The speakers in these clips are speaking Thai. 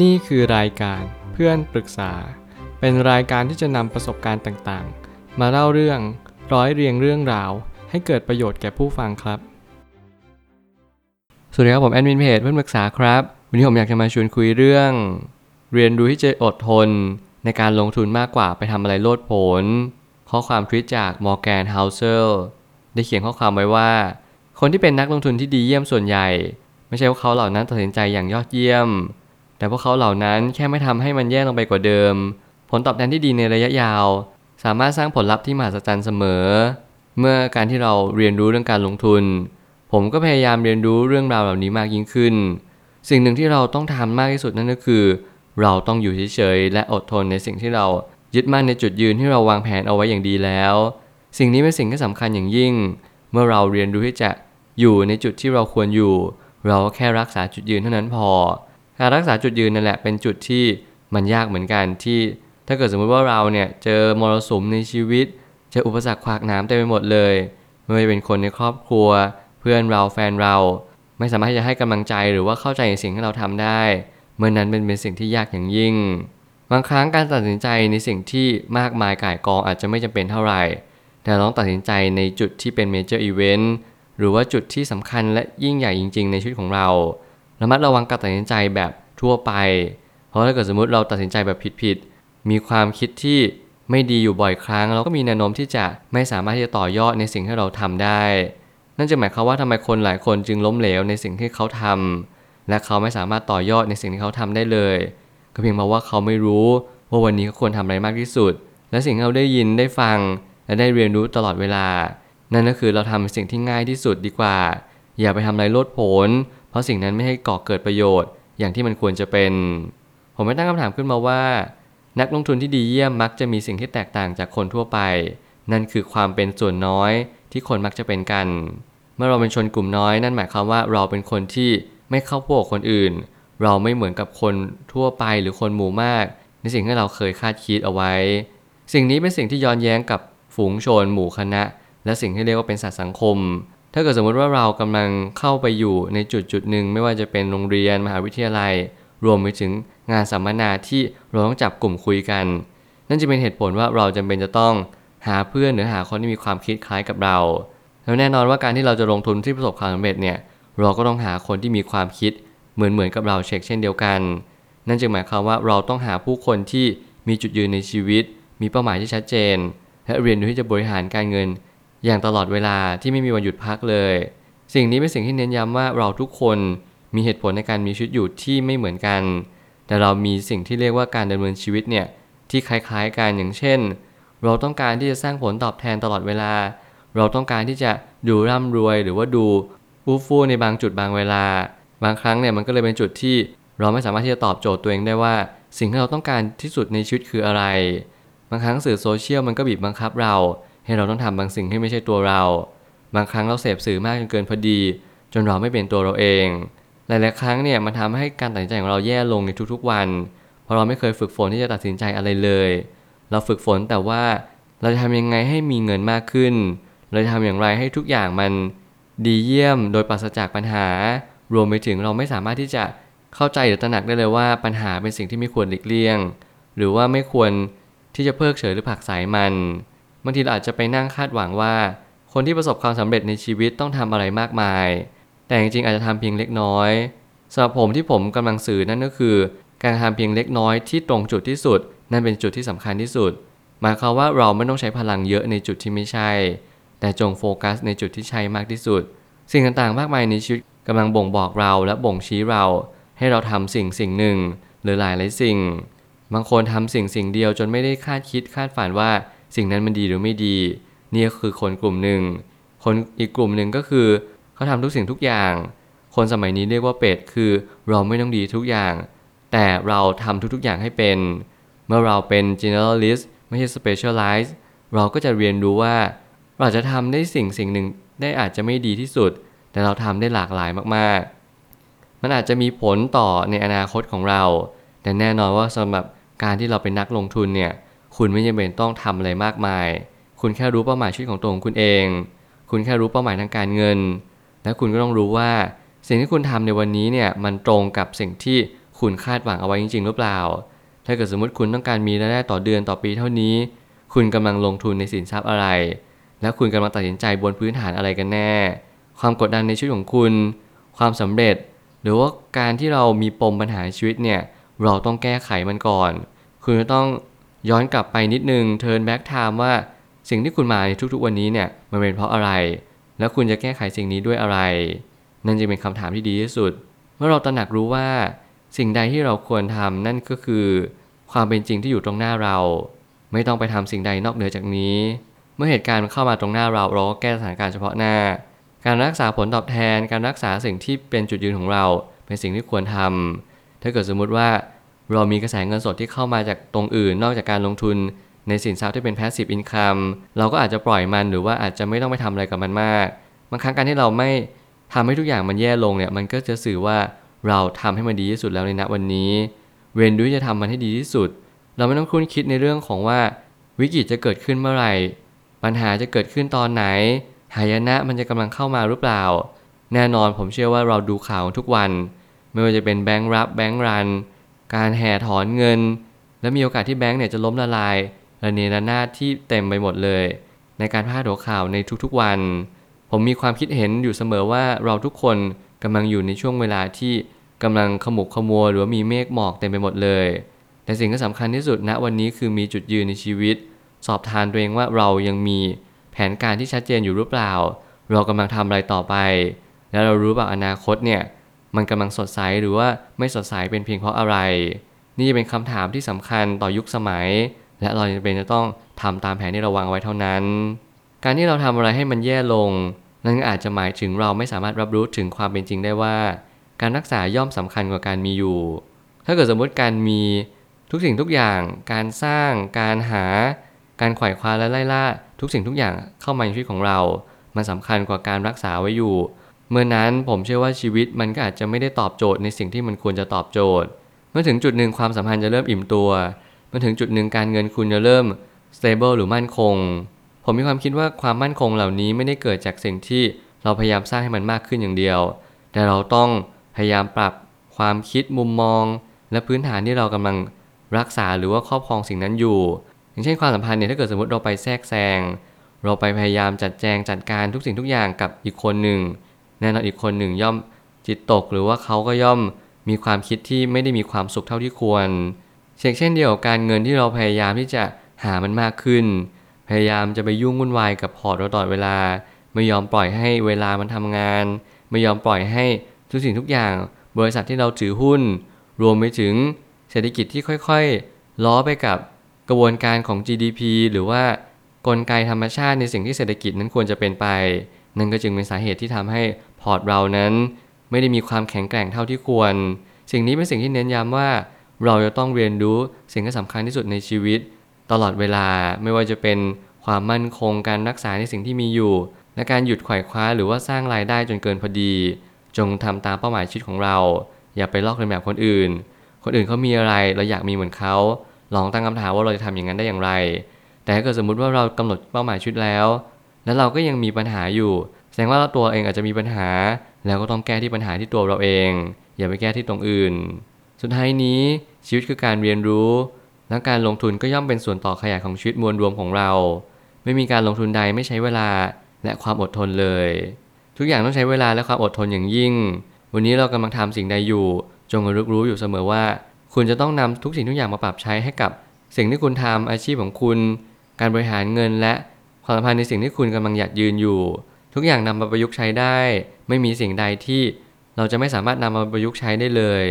นี่คือรายการเพื่อนปรึกษา เป็นรายการที่จะนำประสบการณ์ต่างๆ มาเล่าเรื่องร้อยเรียงเรื่องราว ให้เกิดประโยชน์แก่ผู้ฟังครับ สวัสดีครับผมแอดมินเพจเพื่อนปรึกษาครับ วันนี้ผมอยากจะมาชวนคุยเรื่อง เรียนรู้ที่จะอดทน ในการลงทุนมากกว่าไปทำอะไรโลดโผนข้อความทวิตจากมอร์แกนเฮาเซลได้เขียนข้อความไว้ว่า คนที่เป็นนักลงทุนที่ดีเยี่ยมส่วนใหญ่ ไม่ใช่ว่าเขาเหล่านั้นตัดสินใจอย่างยอดเยี่ยม แต่พวกเขาเหล่านั้นแค่ไม่ทำให้มันแย่ลงไปกว่าเดิม ผลตอบแทนที่ดีในระยะยาว สามารถสร้างผลลัพธ์ที่มหัศจรรย์เสมอ เมื่อการที่เราเรียนรู้เรื่องการลงทุน ผมก็พยายามเรียนรู้เรื่องราวเหล่านี้มากยิ่งขึ้น สิ่งหนึ่งที่เราต้องทำมากที่สุดนั่นก็คือ เราต้องอยู่เฉยๆและอดทนในสิ่งที่เรายึดมั่นในจุดยืนที่เราวางแผนเอาไว้อย่างดีแล้ว สิ่งนี้เป็นสิ่งที่สำคัญอย่างยิ่ง เมื่อเราเรียนรู้ที่จะอยู่ในจุดที่เราควรอยู่ เราก็แค่รักษาจุดยืนเท่านั้นพอ การรักษาจุดยืนนั่นแหละเป็นจุดที่มันยากเหมือนกันที่ ถ้าเกิดสมมุติว่าเราเนี่ยเจอมรสุมในชีวิตเจออุปสรรคขวากหน้ำเต็มไปหมดเลยไม่ว่าจะเป็นคนในครอบครัว เพื่อนเราแฟนเรา ไม่สามารถที่จะให้กำลังใจหรือว่าเข้าใจในสิ่งที่เราทำได้ เมื่อนั้นเป็นเป็นสิ่งที่ยากอย่างยิ่ง บางครั้งการตัดสินใจในสิ่งที่มากมายก่ายกองอาจจะไม่จำเป็นเท่าไหร่ แต่ต้องตัดสินใจในจุดที่เป็น major event หรือว่าจุดที่สำคัญและยิ่งใหญ่จริง ๆ ในชีวิตของเรา ระมัดระวังการตัดสินใจแบบทั่วไป เพราะถ้าเกิดสมมติเราตัดสินใจแบบผิดๆมีความคิดที่ไม่ดีอยู่บ่อยครั้งเราก็มีแนวโน้มที่จะไม่สามารถที่จะต่อยอดในสิ่งที่เราทำได้ นั่นจะหมายความว่าทำไมคนหลายคนจึงล้มเหลวในสิ่งที่เขาทำและเขาไม่สามารถต่อยอดในสิ่งที่เขาทำได้เลย ก็เพียงเพราะว่าเขาไม่รู้ว่าวันนี้เขาควรทำอะไรมากที่สุด และสิ่งที่เราได้ยินได้ฟัง และได้เรียนรู้ตลอดเวลา นั่นก็คือเราทำสิ่งที่ง่ายที่สุดดีกว่า อย่าไปทำอะไรโลดโผน เพราะสิ่งนั้นไม่ให้ก่อเกิดประโยชน์อย่างที่มันควรจะเป็น ผมไม่ตั้งคำถามขึ้นมาว่า นักลงทุนที่ดีเยี่ยมมักจะมีสิ่งที่แตกต่างจากคนทั่วไป นั่นคือความเป็นส่วนน้อยที่คนมักจะเป็นกัน เมื่อเราเป็นชนกลุ่มน้อยนั่นหมายความว่าเราเป็นคนที่ไม่เข้าพวกคนอื่น เราไม่เหมือนกับคนทั่วไปหรือคนหมู่มาก ในสิ่งที่เราเคยคาดคิดเอาไว้ สิ่งนี้เป็นสิ่งที่ย้อนแย้งกับฝูงชน หมู่คณะ และสิ่งที่เรียกว่าเป็นสัตว์สังคม ถ้าเกิดสมมติว่าเรากำลังเข้าไปอยู่ในจุดจุดหนึ่งไม่ว่าจะเป็นโรงเรียนมหาวิทยาลัย รวมไปถึงงานสัมมนาที่เราต้องจับกลุ่มคุยกัน นั่นจะเป็นเหตุผลว่าเราจำเป็นจะต้องหาเพื่อนหรือหาคนที่มีความคิดคล้ายกับเราแล้วแน่นอนว่าการที่เราจะลงทุนที่ประสบความสำเร็จเนี่ยเราก็ต้องหาคนที่มีความคิดเหมือนเหมือนกับเราเช็คเช่นเดียวกัน นั่นจึงหมายความว่าเราต้องหาผู้คนที่มีจุดยืนในชีวิต มีเป้าหมายที่ชัดเจน และเรียนรู้ที่จะบริหารการเงิน อย่างตลอดเวลาที่ไม่มีวันหยุดพักเลย สิ่งนี้เป็นสิ่งที่เน้นย้ำว่าเราทุกคนมีเหตุผลในการมีชีวิตอยู่ที่ไม่เหมือนกัน แต่เรามีสิ่งที่เรียกว่าการดำเนินชีวิตเนี่ยที่คล้ายๆกันอย่างเช่น เราต้องการที่จะสร้างผลตอบแทนตลอดเวลา เราต้องการที่จะดูร่ำรวยหรือว่าดูฟูฟูในบางจุดบางเวลา บางครั้งเนี่ยมันก็เลยเป็นจุดที่เราไม่สามารถที่จะตอบโจทย์ตัวเองได้ว่า สิ่งที่เราต้องการที่สุดในชีวิตคืออะไร บางครั้งสื่อโซเชียลมันก็บีบบังคับเรา ให้เราต้องทำบางสิ่งที่ไม่ใช่ตัวเรา บางครั้งเราเสพสื่อมากจนเกินพอดี จนเราไม่เป็นตัวเราเอง หลายๆครั้งเนี่ยมันทำให้การตัดสินใจของเราแย่ลงในทุกๆวัน เพราะเราไม่เคยฝึกฝนที่จะตัดสินใจอะไรเลย เราฝึกฝนแต่ว่าเราจะทำยังไงให้มีเงินมากขึ้น เราจะทำอย่างไรให้ทุกอย่างมันดีเยี่ยมโดยปราศจากปัญหา รวมไปถึงเราไม่สามารถที่จะเข้าใจหรือตระหนักได้เลยว่าปัญหาเป็นสิ่งที่ไม่ควรหลีกเลี่ยง หรือว่าไม่ควรที่จะเพิกเฉยหรือผักสายมัน บางทีเราอาจจะไปนั่งคาดหวังว่า คนที่ประสบความสำเร็จในชีวิตต้องทำอะไรมากมาย แต่จริงๆอาจจะทำเพียงเล็กน้อยสำหรับผมที่ผมกำลังสื่อนั่นก็คือ การทำเพียงเล็กน้อยที่ตรงจุดที่สุด นั่นเป็นจุดที่สำคัญที่สุด หมายความว่าเราไม่ต้องใช้พลังเยอะในจุดที่ไม่ใช่ แต่จงโฟกัสในจุดที่ใช่มากที่สุด สิ่งต่างๆ มากมายในชีวิตกำลังบ่งบอกเราและบ่งชี้เรา ให้เราทำสิ่งสิ่งหนึ่ง หรือหลายหลายสิ่ง บางคนทำสิ่งสิ่งเดียวจนไม่ได้คาดคิดคาดฝันว่า สิ่งนั้นมันดีหรือไม่ดีนี่คือคนกลุ่มหนึ่ง คนอีกกลุ่มหนึ่งก็คือเขาทำทุกสิ่งทุกอย่าง คนสมัยนี้เรียกว่าเป็ดคือเราไม่ต้องดีทุกอย่าง แต่เราทำทุกๆอย่างให้เป็น เมื่อเราเป็น generalist ไม่ใช่ specialize เราก็จะเรียนรู้ว่าเราจะทำได้สิ่งสิ่งหนึ่งได้อาจจะไม่ดีที่สุด แต่เราทำได้หลากหลายมากๆ มันอาจจะมีผลต่อในอนาคตของเรา แต่แน่นอนว่าสำหรับการที่เราเป็นนักลงทุนเนี่ย คุณไม่จำเป็นต้องทำอะไรมากมาย คุณแค่รู้เป้าหมายชีวิตของตัวของคุณเอง คุณแค่รู้เป้าหมายทางการเงิน และคุณก็ต้องรู้ว่า สิ่งที่คุณทำในวันนี้เนี่ยมันตรงกับสิ่งที่คุณคาดหวังเอาไว้จริง ๆ หรือเปล่า ถ้าเกิดสมมติคุณต้องการมีรายได้ต่อเดือนต่อปีเท่านี้ คุณกำลังลงทุนในสินทรัพย์อะไร แล้วคุณกำลังตัดสินใจบนพื้นฐานอะไรกันแน่ ความกดดันในชีวิตของคุณ ความสำเร็จ หรือว่าการที่เรามีปมปัญหาชีวิตเนี่ยเราต้องแก้ไขมันก่อน คุณจะต้อง ย้อนกลับไปนิดนึง turn back time ว่าสิ่งที่คุณมาในทุกๆวันนี้เนี่ยมันเป็นเพราะอะไร แล้วคุณจะแก้ไขสิ่งนี้ด้วยอะไร นั่นจึงเป็นคำถามที่ดีที่สุด เมื่อเราตระหนักรู้ว่า สิ่งใดที่เราควรทำนั่นก็คือ ความเป็นจริงที่อยู่ตรงหน้าเรา ไม่ต้องไปทำสิ่งใดนอกเหนือจากนี้ เมื่อเหตุการณ์เข้ามาตรงหน้าเราเราก็แก้สถานการณ์เฉพาะหน้า การรักษาผลตอบแทน การรักษาสิ่งที่เป็นจุดยืนของเรา เป็นสิ่งที่ควรทำถ้าเกิดสมมุติว่า เรามีกระแสเงินสดที่เข้ามาจากตรงอื่น นอกจากการลงทุนในสินทรัพย์ที่เป็น passive income เราก็อาจจะปล่อยมันหรือว่าอาจจะไม่ต้องไปทำอะไรกับมันมาก บางครั้งการที่เราไม่ทำให้ทุกอย่างมันแย่ลงเนี่ย มันก็จะสื่อว่าเราทำให้มันดีที่สุดแล้วในณวันนี้ เวนดุยจะทำมันให้ดีที่สุด เราไม่ต้องคุ้นคิดในเรื่องของว่าวิกฤตจะเกิดขึ้นเมื่อไหร่ ปัญหาจะเกิดขึ้นตอนไหน หายนะมันจะกำลังเข้ามาหรือเปล่า แน่นอนผมเชื่อว่าเราดูข่าวทุกวัน ไม่ว่าจะเป็นแบงก์รับแบงก์รัน การแห่ถอนเงิน และมีโอกาสที่แบงก์เนี่ยจะล้มละลายระเนระนาดที่เต็มไปหมดเลย ในการพาดหัวข่าวในทุกๆวัน ผมมีความคิดเห็นอยู่เสมอว่าเราทุกคนกำลังอยู่ในช่วงเวลาที่กำลังขมุกขมัวหรือว่ามีเมฆหมอกเต็มไปหมดเลย แต่สิ่งที่สำคัญที่สุดณวันนี้คือมีจุดยืนในชีวิต สอบทานตัวเองว่าเรายังมีแผนการที่ชัดเจนอยู่หรือเปล่า เรากำลังทำอะไรต่อไป แล้วเรารู้ว่าอนาคตเนี่ย มันกำลังสดใสหรือว่าไม่สดใสเป็นเพียงเพราะอะไร นี่จะเป็นคำถามที่สำคัญต่อยุคสมัย และเราจำเป็นจะต้องทำตามแผนที่เราวางไว้เท่านั้น การที่เราทำอะไรให้มันแย่ลง นั่นอาจจะหมายถึงเราไม่สามารถรับรู้ถึงความเป็นจริงได้ว่า การรักษาย่อมสำคัญกว่าการมีอยู่ ถ้าเกิดสมมติการมีทุกสิ่งทุกอย่าง การสร้าง การหา การไขว่คว้าและไล่ล่า ทุกสิ่งทุกอย่างเข้ามาในชีวิตของเรา มันสำคัญกว่าการรักษาไว้อยู่ เมื่อนั้นผมเชื่อว่าชีวิตมันก็อาจจะไม่ได้ตอบโจทย์ในสิ่งที่มันควรจะตอบโจทย์ เมื่อถึงจุดหนึ่งความสัมพันธ์จะเริ่มอิ่มตัว เมื่อถึงจุดหนึ่งการเงินคุณจะเริ่ม stable หรือมั่นคง ผมมีความคิดว่าความมั่นคงเหล่านี้ไม่ได้เกิดจากสิ่งที่เราพยายามสร้างให้มันมากขึ้นอย่างเดียว แต่เราต้องพยายามปรับความคิดมุมมอง และพื้นฐานที่เรากำลังรักษาหรือว่าครอบครองสิ่งนั้นอยู่ อย่างเช่นความสัมพันธ์เนี่ยถ้าเกิดสมมติเราไปแทรกแซง เราไปพยายามจัดแจงจัดการทุกสิ่งทุกอย่างกับอีกคนหนึ่ง แน่นอนอีกคนหนึ่งย่อมจิตตกหรือว่าเขาก็ย่อมมีความคิดที่ไม่ได้มีความสุขเท่าที่ควร เช่นเช่นเดียวกับการเงินที่เราพยายามที่จะหามันมากขึ้น พยายามจะไปยุ่งวุ่นวายกับพอร์ตเราตลอดเวลา ไม่ยอมปล่อยให้เวลามันทำงาน ไม่ยอมปล่อยให้ทุกสิ่งทุกอย่าง บริษัทที่เราถือหุ้น รวมไปถึงเศรษฐกิจที่ค่อยๆ ล้อไปกับกระบวนการของ GDP หรือว่ากลไกธรรมชาติในสิ่งที่เศรษฐกิจนั้นควรจะเป็นไป นั่นก็จึงเป็นสาเหตุที่ทำให้พอร์ตเรานั้น ไม่ได้มีความแข็งแกร่งเท่าที่ควร สิ่งนี้เป็นสิ่งที่เน้นย้ำว่า เราจะต้องเรียนรู้สิ่งที่สำคัญที่สุดในชีวิต ตลอดเวลาไม่ว่าจะเป็นความมั่นคงการรักษาในสิ่งที่มีอยู่ และการหยุดไขว่คว้าหรือว่าสร้างรายได้จนเกินพอดี จงทำตามเป้าหมายชีวิตของเรา อย่าไปลอกเลียนแบบคนอื่น คนอื่นเขามีอะไรเราอยากมีเหมือนเขาลองตั้งคำถามว่าเราจะทำอย่างนั้นได้อย่างไร แต่ถ้าเกิดสมมุติว่าเรากำหนดเป้าหมายชีวิตแล้ว แล้วเราก็ยังมีปัญหาอยู่ แสดงว่าตัวเองอาจจะมีปัญหา แล้วก็ต้องแก้ที่ปัญหาที่ตัวเราเอง อย่าไปแก้ที่ตรงอื่น สุดท้ายนี้ชีวิตคือการเรียนรู้และการลงทุนก็ย่อมเป็นส่วนต่อขยายของชีวิตมวลรวมของเรา ไม่มีการลงทุนใดไม่ใช้เวลาและความอดทนเลย ทุกอย่างต้องใช้เวลาและความอดทนอย่างยิ่ง วันนี้เรากำลังทำสิ่งใดอยู่ จงระลึกรู้อยู่เสมอว่า คุณจะต้องนำทุกสิ่งทุกอย่างมาปรับใช้ให้กับ สิ่งที่คุณทำอาชีพของคุณ การบริหารเงินและ ความสัมพันธ์ในสิ่งที่คุณกำลังอยากยืนอยู่ ทุกอย่างนำมาประยุกต์ใช้ได้ ไม่มีสิ่งใดที่เราจะไม่สามารถนำมาประยุกต์ใช้ได้เลย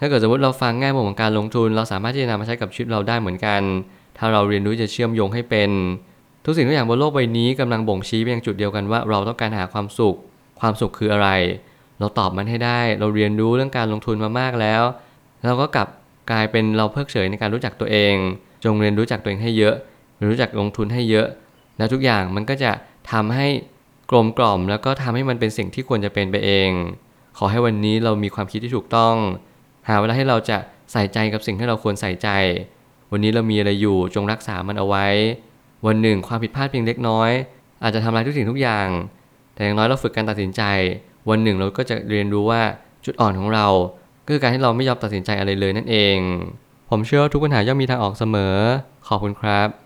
ถ้าเกิดสมมติเราฟังง่ายมุมของการลงทุน เราสามารถที่จะนำมาใช้กับชีวิตเราได้เหมือนกัน ถ้าเราเรียนรู้จะเชื่อมโยงให้เป็น ทุกสิ่งทุกอย่างบนโลกใบนี้กำลังบ่งชี้ไปยังจุดเดียวกันว่าเราต้องการหาความสุข ความสุขคืออะไร เราตอบมันให้ได้ เราเรียนรู้เรื่องการลงทุนมามากแล้ว เราก็กลับกลายเป็นเราเพิกเฉยในการรู้จักตัวเอง จงเรียนรู้จักตัวเองให้เยอะ รู้จักลงทุนให้เยอะ แล้วทุกอย่างมันก็จะทำให้กลมกล่อม แล้วก็ทำให้มันเป็นสิ่งที่ควรจะเป็นไปเอง ขอให้วันนี้เรามีความคิดที่ถูกต้อง หาเวลาให้เราจะใส่ใจกับสิ่งที่เราควรใส่ใจ วันนี้เรามีอะไรอยู่จงรักษามันเอาไว้ วันหนึ่งความผิดพลาดเพียงเล็กน้อย อาจจะทำลายทุกสิ่งทุกอย่าง แต่อย่างน้อยเราฝึกการตัดสินใจ วันหนึ่งเราก็จะเรียนรู้ว่าจุดอ่อนของเราก็คือการที่เราไม่ยอมตัดสินใจอะไรเลยนั่นเอง ผมเชื่อว่าทุกปัญหาย่อมมีทางออกเสมอ ขอบคุณครับ